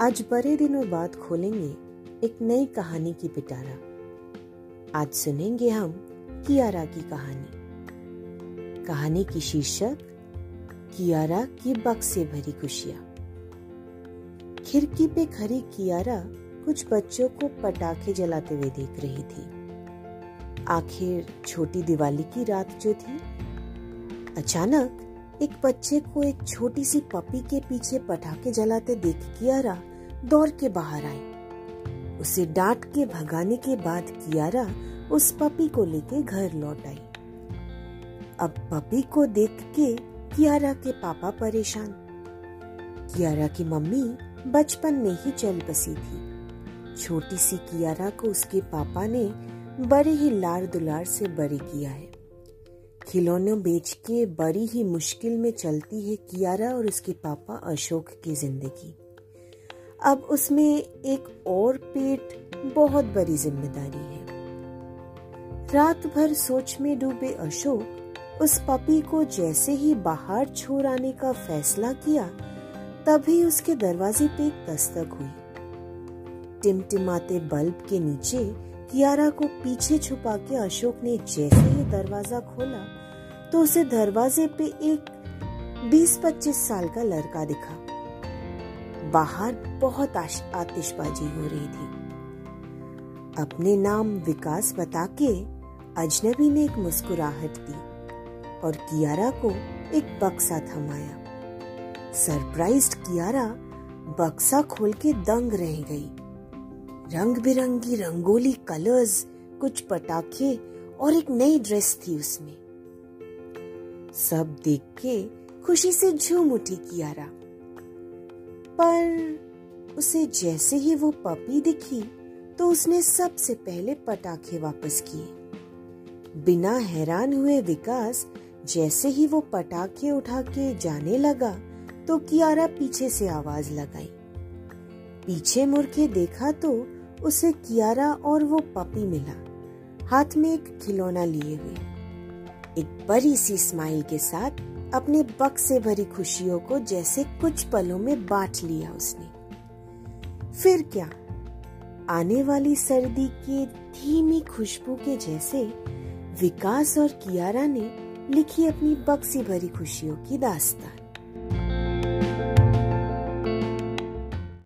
आज बड़े दिनों बाद खोलेंगे एक नई कहानी की पिटारा। आज सुनेंगे हम कियारा की कहानी। कहानी की शीर्षक कियारा की बक से भरी खुशियाँ। खिड़की पे खड़ी कियारा कुछ बच्चों को पटाखे जलाते हुए देख रही थी। आखिर छोटी दिवाली की रात जो थी, अचानक एक बच्चे को एक छोटी सी पपी के पीछे पटाखे जलाते देख कियारा दौड़ के बाहर आई। उसे डांट के भगाने के बाद कियारा उस पपी को लेके घर लौट आई। अब पपी को देख के कियारा के पापा परेशान। कियारा की मम्मी बचपन में ही चल बसी थी। छोटी सी कियारा को उसके पापा ने बड़े ही लार दुलार से बड़े किया है। खिलौने बेच के बड़ी ही मुश्किल में चलती है कियारा और उसके पापा अशोक की ज़िंदगी। अब उसमें एक और पेट बहुत बड़ी ज़िम्मेदारी है। रात भर सोच में डूबे अशोक उस पपी को जैसे ही बाहर छोड़ आने का फैसला किया, तभी उसके दरवाजे पे एक दस्तक हुई। टिमटिमाते बल्ब के नीचे कियारा को पीछे छुपा के अशोक ने जैसे ही दरवाज़ा खोला तो उसे दरवाजे पे एक 20-25 साल का लड़का दिखा। बाहर बहुत आतिशबाजी हो रही थी। अपने नाम विकास बता के अजनबी ने एक मुस्कुराहट दी और कियारा को एक बक्सा थमाया। सरप्राइज्ड कियारा बक्सा खोल के दंग रह गई। रंग बिरंगी रंगोली कलर्स, कुछ पटाखे और एक नई ड्रेस थी उसमें। सब देख के खुशी से झूम उठी कियारा। पर उसे जैसे ही वो पपी दिखी तो उसने सबसे पहले पटाखे वापस किए। बिना हैरान हुए विकास जैसे ही वो पटाखे उठा के जाने लगा तो कियारा पीछे से आवाज़ लगाई। पीछे मुड़ के देखा तो उसे कियारा और वो पपी मिला, हाथ में एक खिलौना लिए हुए। एक बड़ी सी स्माइल के साथ अपने बक से भरी खुशियों को जैसे कुछ पलों में बांट लिया उसने। फिर क्या? आने वाली सर्दी की धीमी खुशबू के जैसे विकास और कियारा ने लिखी अपनी बक्सी भरी खुशियों की दास्तान।